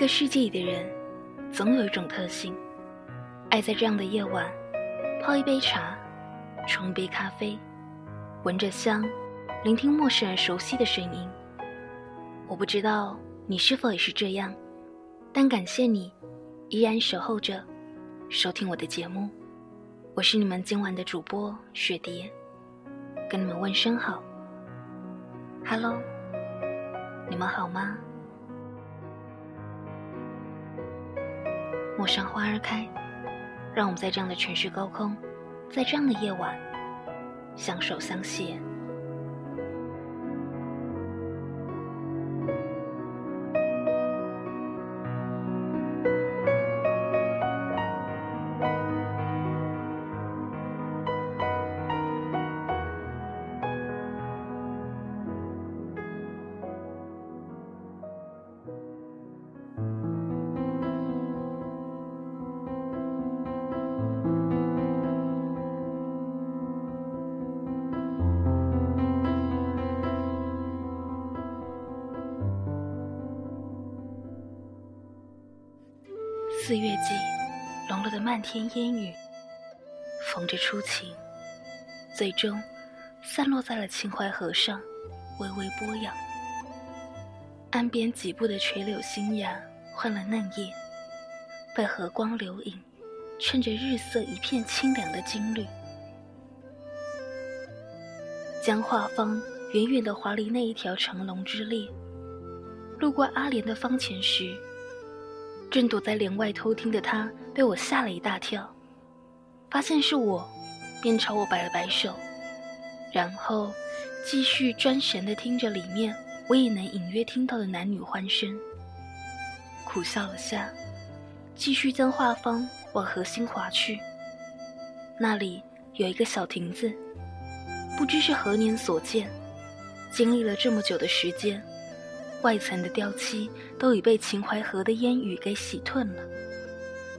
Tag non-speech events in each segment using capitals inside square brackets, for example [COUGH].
个世界里的人，总有一种特性，爱在这样的夜晚，泡一杯茶，冲一杯咖啡，闻着香，聆听陌生人熟悉的声音。我不知道你是否也是这样，但感谢你，依然守候着，收听我的节目。我是你们今晚的主播雪蝶，跟你们问声好。Hello，你们好吗？陌上花儿开，让我们在这样的城市高空，在这样的夜晚，相守相携。四月季，融了的漫天烟雨，逢着初晴，最终散落在了秦淮河上，微微波漾。岸边几步的垂柳新芽换了嫩叶，被河光流影，衬着日色一片清凉的金绿。将画舫远远的划离那一条长龙之列，路过阿莲的方前时。正躲在帘外偷听的他，被我吓了一大跳，发现是我，便朝我摆了摆手，然后继续专神地听着里面我也能隐约听到的男女欢声，苦笑了下，继续将画舫往核心划去。那里有一个小亭子，不知是何年所建，经历了这么久的时间。外层的雕漆都已被秦淮河的烟雨给洗褪了，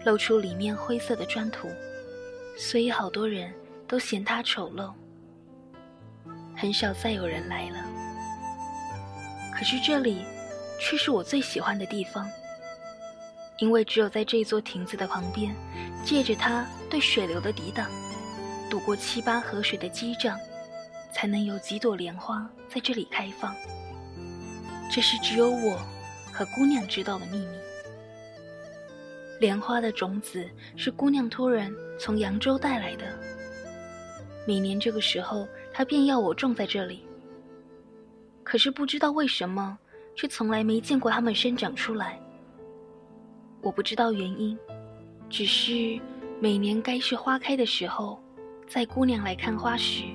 露出里面灰色的砖土，所以好多人都嫌它丑陋，很少再有人来了。可是这里却是我最喜欢的地方，因为只有在这座亭子的旁边，借着它对水流的抵挡，躲过七八河水的激涨，才能有几朵莲花在这里开放。这是只有我和姑娘知道的秘密。莲花的种子是姑娘托人从扬州带来的，每年这个时候，她便要我种在这里。可是不知道为什么，却从来没见过它们生长出来。我不知道原因，只是每年该是花开的时候，在姑娘来看花时，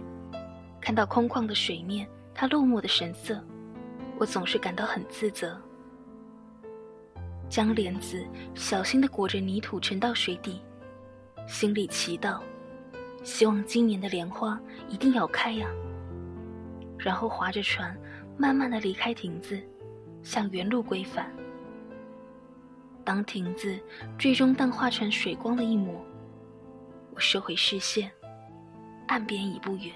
看到空旷的水面，她落寞的神色。我总是感到很自责，将帘子小心地裹着泥土沉到水底，心里祈祷，希望今年的莲花一定要开呀。然后划着船，慢慢地离开亭子，向原路归返。当亭子最终淡化成水光的一抹，我收回视线，岸边已不远，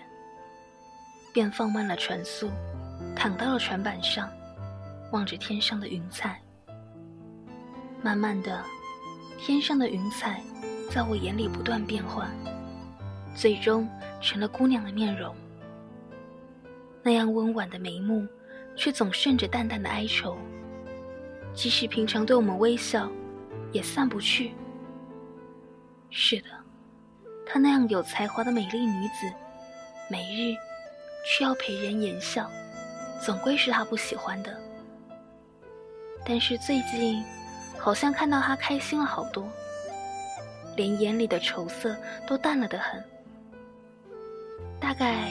便放慢了船速。躺到了船板上，望着天上的云彩。慢慢的，天上的云彩在我眼里不断变换，最终成了姑娘的面容。那样温婉的眉目，却总渗着淡淡的哀愁。即使平常对我们微笑，也散不去。是的，她那样有才华的美丽女子，每日却要陪人言笑。总归是他不喜欢的，但是最近，好像看到他开心了好多，连眼里的愁色都淡了的很。大概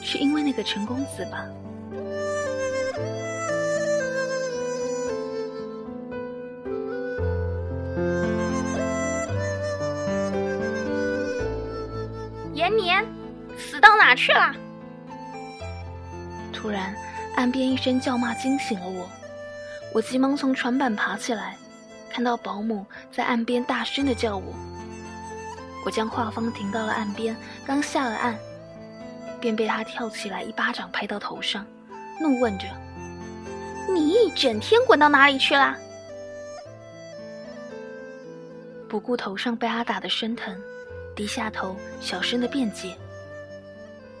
是因为那个陈公子吧。延年，死到哪去了？突然。岸边一声叫骂惊醒了我，我急忙从船板爬起来，看到保姆在岸边大声的叫我。我将画舫停到了岸边，刚下了岸，便被他跳起来一巴掌拍到头上，怒问着：“你一整天滚到哪里去了？”不顾头上被他打的生疼，低下头小声的辩解：“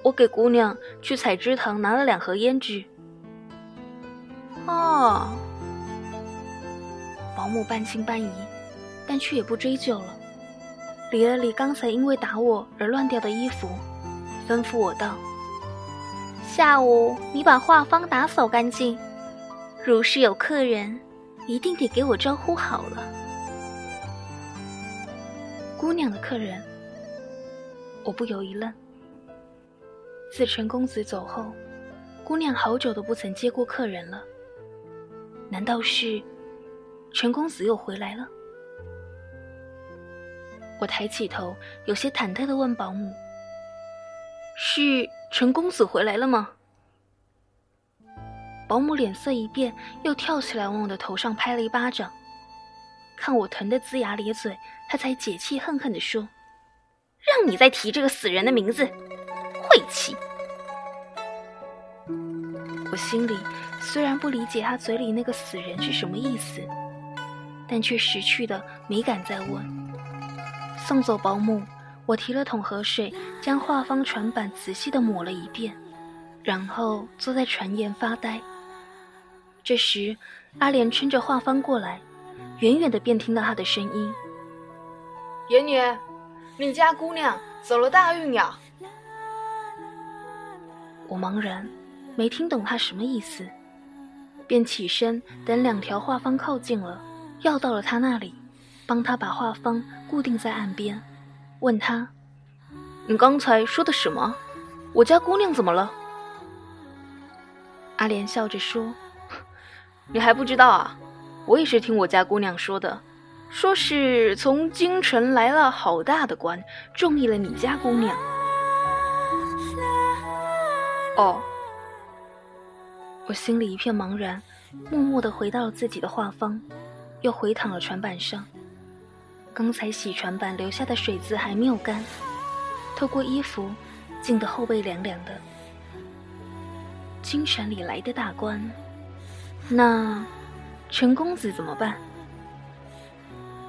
我给姑娘去采芝堂拿了两盒胭脂。”哦，保姆半信半疑，但却也不追究了，理了理刚才因为打我而乱掉的衣服，吩咐我道：“下午你把画坊打扫干净，如是有客人，一定得给我招呼好了。”姑娘的客人，我不由一愣。自陈公子走后，姑娘好久都不曾接过客人了。难道是陈公子又回来了？我抬起头，有些忐忑的问保姆：“是陈公子回来了吗？”保姆脸色一变，又跳起来往我的头上拍了一巴掌。看我疼得龇牙咧嘴，他才解气恨恨地说：“让你再提这个死人的名字，晦气！”我心里虽然不理解他嘴里那个死人是什么意思，但却识趣的没敢再问。送走保姆，我提了桶河水，将画舫船板仔细的抹了一遍，然后坐在船沿发呆。这时，阿莲撑着画舫过来。远远的便听到他的声音：“爷女，你家姑娘走了大运呀！”我茫然，没听懂他什么意思，便起身等两条画舫靠近了，要到了他那里，帮他把画方固定在岸边，问他：“你刚才说的什么？我家姑娘怎么了？”阿莲笑着说：“ [LAUGHS] 你还不知道啊？”我也是听我家姑娘说的，说是从京城来了好大的官，中意了你家姑娘。哦，我心里一片茫然，默默的回到了自己的画方，又回躺了船板上。刚才洗船板留下的水渍还没有干，透过衣服，浸得后背凉凉的。京城里来的大官，那……陈公子怎么办？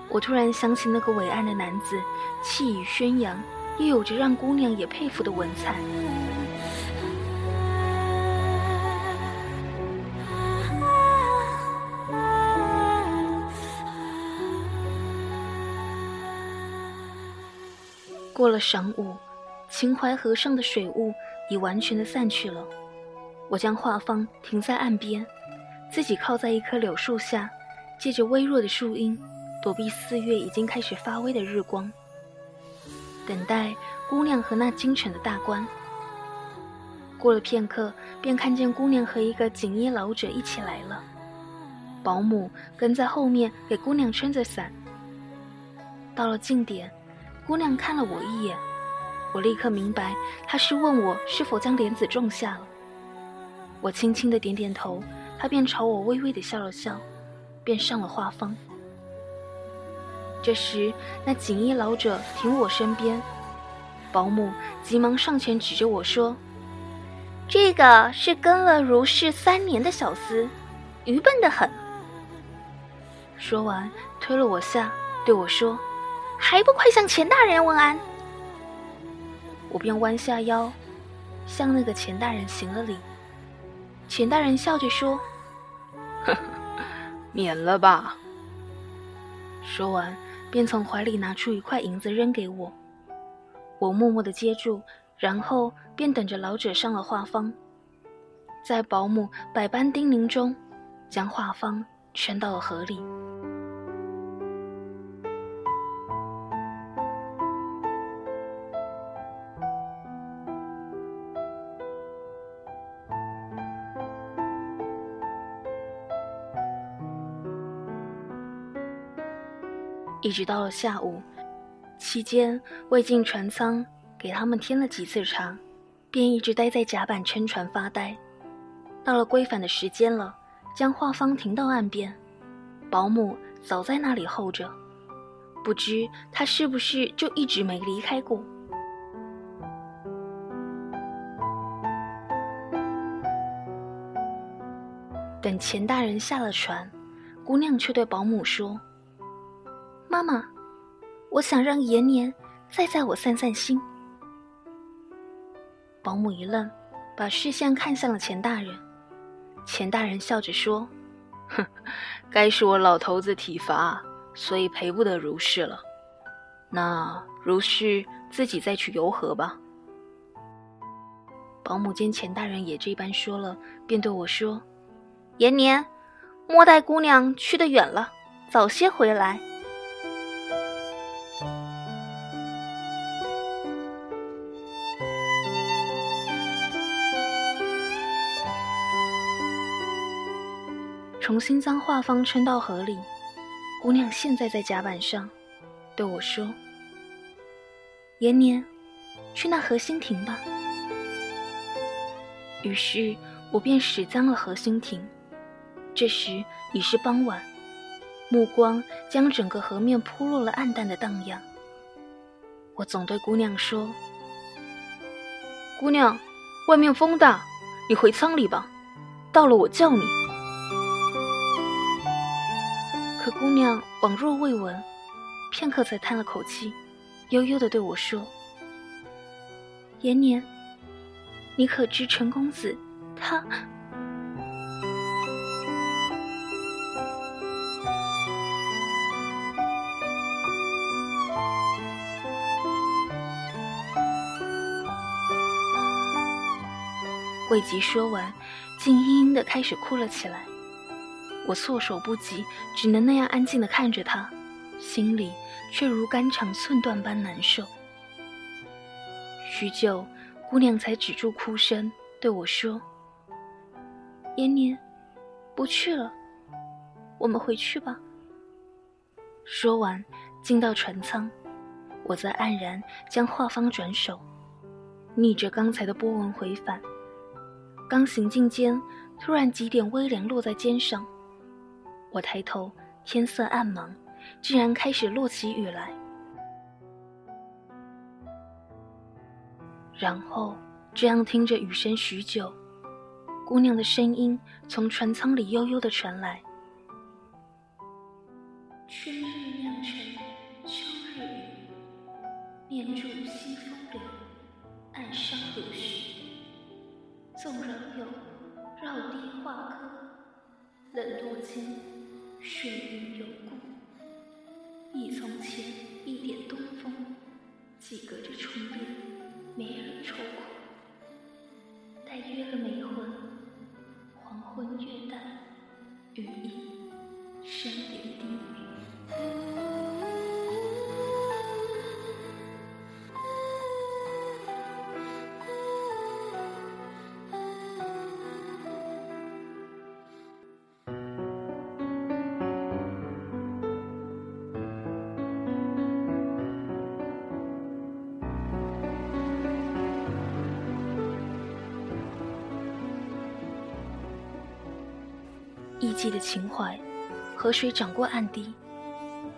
我突然想起那个伟岸的男子，气宇轩扬，又有着让姑娘也佩服的文采。过了晌午，秦淮河上的水雾已完全的散去了，我将画舫停在岸边。自己靠在一棵柳树下，借着微弱的树荫，躲避四月已经开始发威的日光，等待姑娘和那京城的大官。过了片刻，便看见姑娘和一个锦衣老者一起来了，保姆跟在后面给姑娘撑着伞。到了近点，姑娘看了我一眼，我立刻明白她是问我是否将莲子种下了。我轻轻的点点头。她便朝我微微的笑了笑，便上了画舫。这时，那锦衣老者停我身边，保姆急忙上前指着我说：“这个是跟了如是三年的小厮，愚笨的很。”说完，推了我下，对我说：“还不快向钱大人问安！”我便弯下腰，向那个钱大人行了礼。钱大人笑着说：“呵呵，免了吧。”说完，便从怀里拿出一块银子扔给我。我默默的接住，然后便等着老者上了画舫，在保姆百般叮咛中，将画舫圈到了河里。一直到了下午，期间未进船舱，给他们添了几次茶，便一直待在甲板撑船发呆。到了归返的时间了，将画舫停到岸边，保姆早在那里候着，不知他是不是就一直没离开过。等钱大人下了船，姑娘却对保姆说。妈妈，我想让延年再载我散散心。保姆一愣，把视线看向了钱大人。钱大人笑着说：“哼，该是我老头子体罚，所以陪不得如是了。那如是自己再去游河吧。”保姆见钱大人也这般说了，便对我说：“延年，莫带姑娘去得远了，早些回来。”重新脏画方穿到河里，姑娘现在在甲板上，对我说：“延年，去那河心亭吧。”于是我便驶脏了河心亭。这时已是傍晚，目光将整个河面铺落了暗淡的荡漾。我总对姑娘说：“姑娘，外面风大，你回舱里吧，到了我叫你。”姑娘宛若未闻，片刻才叹了口气，悠悠地对我说：“延年，你可知陈公子他？”未及说完，竟嘤嘤地开始哭了起来。我措手不及，只能那样安静地看着他，心里却如肝肠寸断般难受。许久，姑娘才止住哭声，对我说：“延年，不去了，我们回去吧。”说完，进到船舱，我则黯然将画方转手，逆着刚才的波纹回返。刚行进间，突然几点微凉落在肩上。我抬头，天色暗茫，竟然开始落起雨来。然后这样听着雨声许久，姑娘的声音从船舱里悠悠的传来：“春日酿成秋日雨，念住西风柳，暗伤流血。纵然有绕堤画歌，冷落间。”水云犹故，忆从前一点东风，既隔着春日，没人愁苦。待约了梅魂，黄昏月淡，雨意艺妓的情怀，河水涨过岸堤，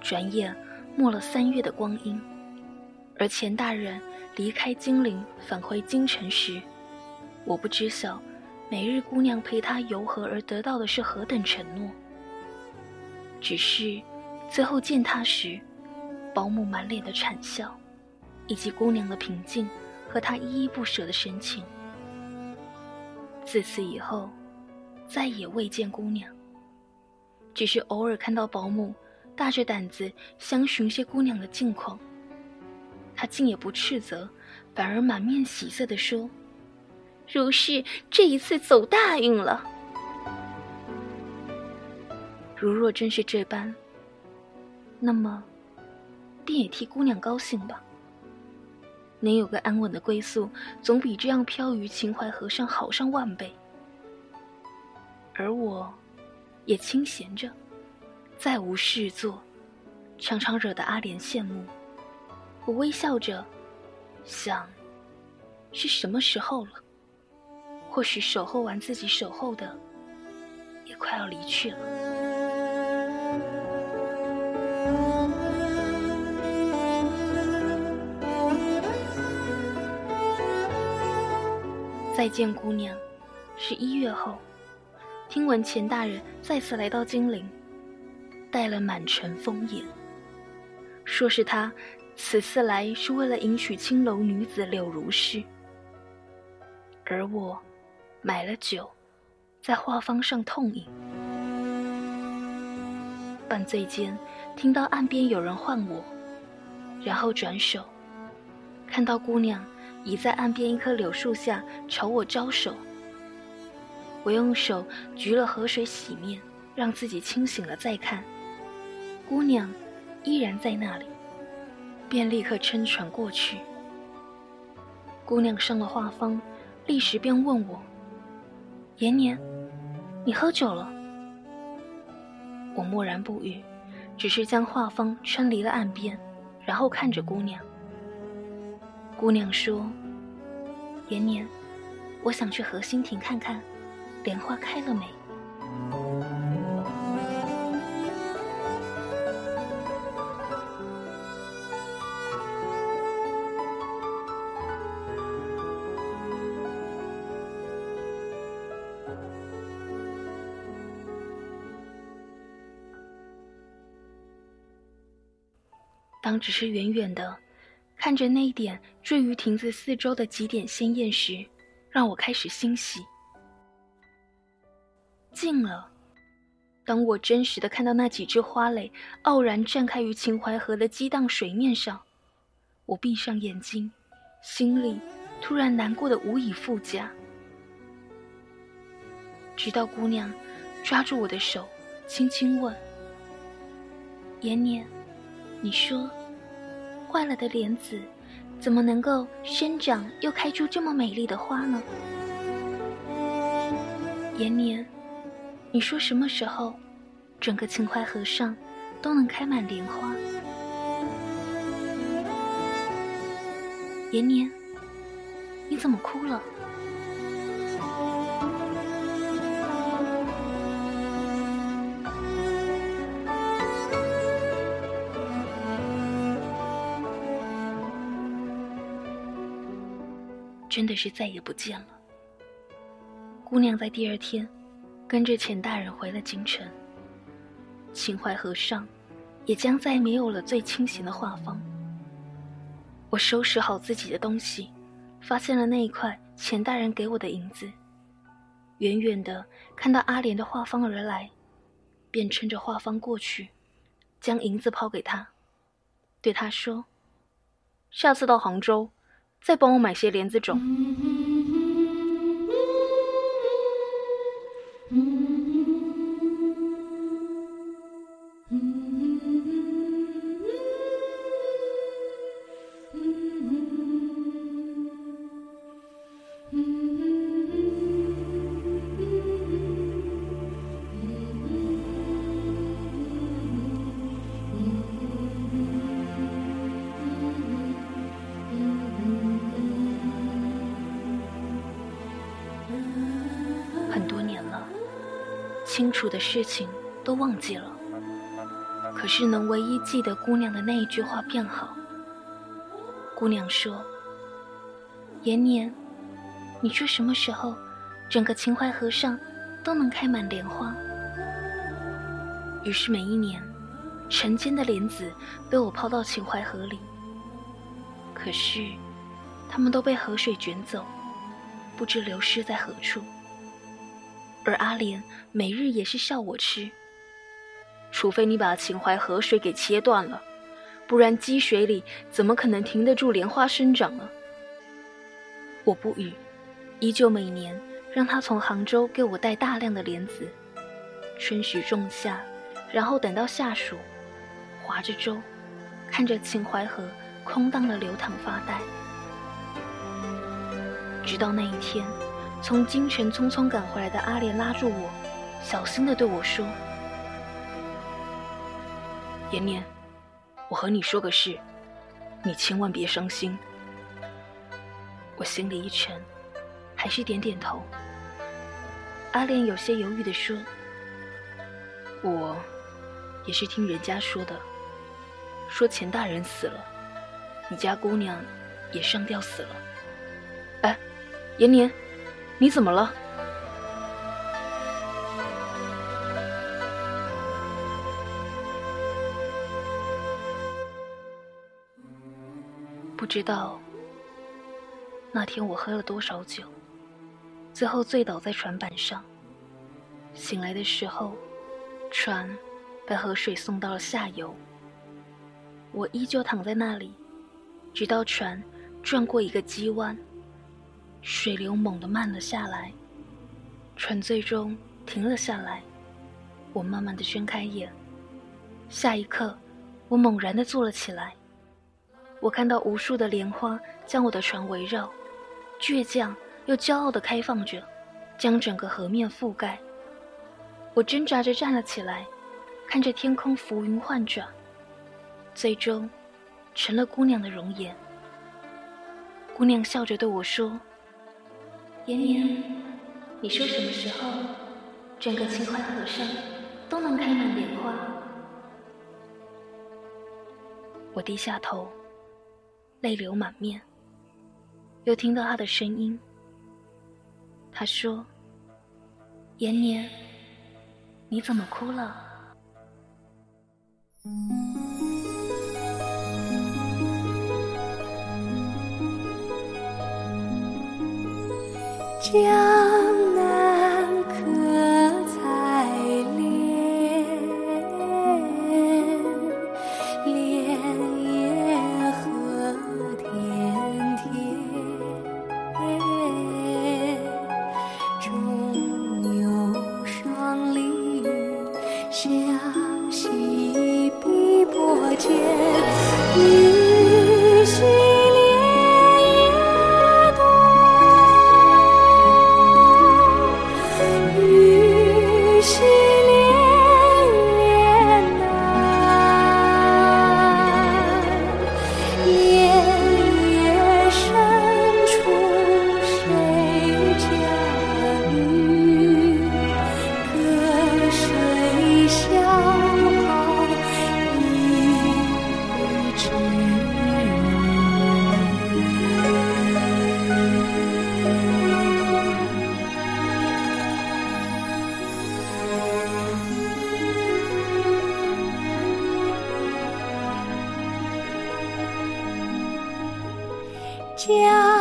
转眼没了三月的光阴。而钱大人离开金陵返回京城时，我不知晓每日姑娘陪他游河而得到的是何等承诺。只是最后见他时，保姆满脸的惨笑，以及姑娘的平静和他依依不舍的神情。自此以后。再也未见姑娘，只是偶尔看到保姆大着胆子相询些姑娘的近况，他竟也不斥责，反而满面喜色地说：“如是这一次走大运了。”如若真是这般，那么便也替姑娘高兴吧。能有个安稳的归宿，总比这样漂于秦淮河上好上万倍。而我，也清闲着，再无事做，常常惹得阿莲羡慕。我微笑着，想，是什么时候了？或许守候完自己守候的，也快要离去了。再见，姑娘，是一月后。听闻钱大人再次来到金陵，带了满城风眼。说是他此次来是为了迎娶青楼女子柳如是，而我买了酒，在画舫上痛饮。半醉间，听到岸边有人唤我，然后转手，看到姑娘倚在岸边一棵柳树下朝我招手。我用手举了河水洗面，让自己清醒了再看，姑娘依然在那里，便立刻撑船过去。姑娘上了画舫，立时便问我：“延年，你喝酒了？”我默然不语，只是将画舫撑离了岸边，然后看着姑娘。姑娘说：“延年，我想去河心亭看看。”莲花开了没？当只是远远的看着那一点坠于亭子四周的几点鲜艳时，让我开始欣喜。近了，当我真实的看到那几只花蕾傲然绽开于秦淮河的激荡水面上，我闭上眼睛，心里突然难过的无以复加。直到姑娘抓住我的手，轻轻问：“延年，你说，坏了的莲子，怎么能够生长又开出这么美丽的花呢？”延年。你说什么时候，整个秦淮河上都能开满莲花？延年，你怎么哭了？真的是再也不见了。姑娘在第二天。跟着钱大人回了京城，秦淮河上，也将再没有了最清闲的画舫。我收拾好自己的东西，发现了那一块钱大人给我的银子。远远的看到阿莲的画舫而来，便撑着画舫过去，将银子抛给他，对他说：“下次到杭州，再帮我买些莲子种。”清主的事情都忘记了，可是能唯一记得姑娘的那一句话便好。姑娘说：“延年，你说什么时候，整个秦淮河上都能开满莲花？”于是每一年，晨间的莲子被我抛到秦淮河里，可是，它们都被河水卷走，不知流失在何处。而阿莲每日也是笑我痴，除非你把秦淮河水给切断了，不然积水里怎么可能停得住莲花生长呢？我不语，依旧每年让他从杭州给我带大量的莲子，春时种下，然后等到夏暑，划着舟，看着秦淮河空荡的流淌发呆，直到那一天。从京城匆匆赶回来的阿莲拉住我，小心的对我说：“延年，我和你说个事，你千万别伤心。”我心里一沉，还是点点头。阿莲有些犹豫的说：“我也是听人家说的，说钱大人死了，你家姑娘也上吊死了。哎，延年。”你怎么了？不知道那天我喝了多少酒，最后醉倒在船板上。醒来的时候，船被河水送到了下游。我依旧躺在那里，直到船转过一个急弯，水流猛地慢了下来，船最终停了下来。我慢慢的睁开眼，下一刻，我猛然的坐了起来。我看到无数的莲花将我的船围绕，倔强又骄傲的开放着，将整个河面覆盖。我挣扎着站了起来，看着天空浮云幻转，最终成了姑娘的容颜。姑娘笑着对我说：“延年，你说什么时候整个秦淮河上都能开满莲花？”我低下头，泪流满面。又听到他的声音，他说：“延年。”你怎么哭了？家。家。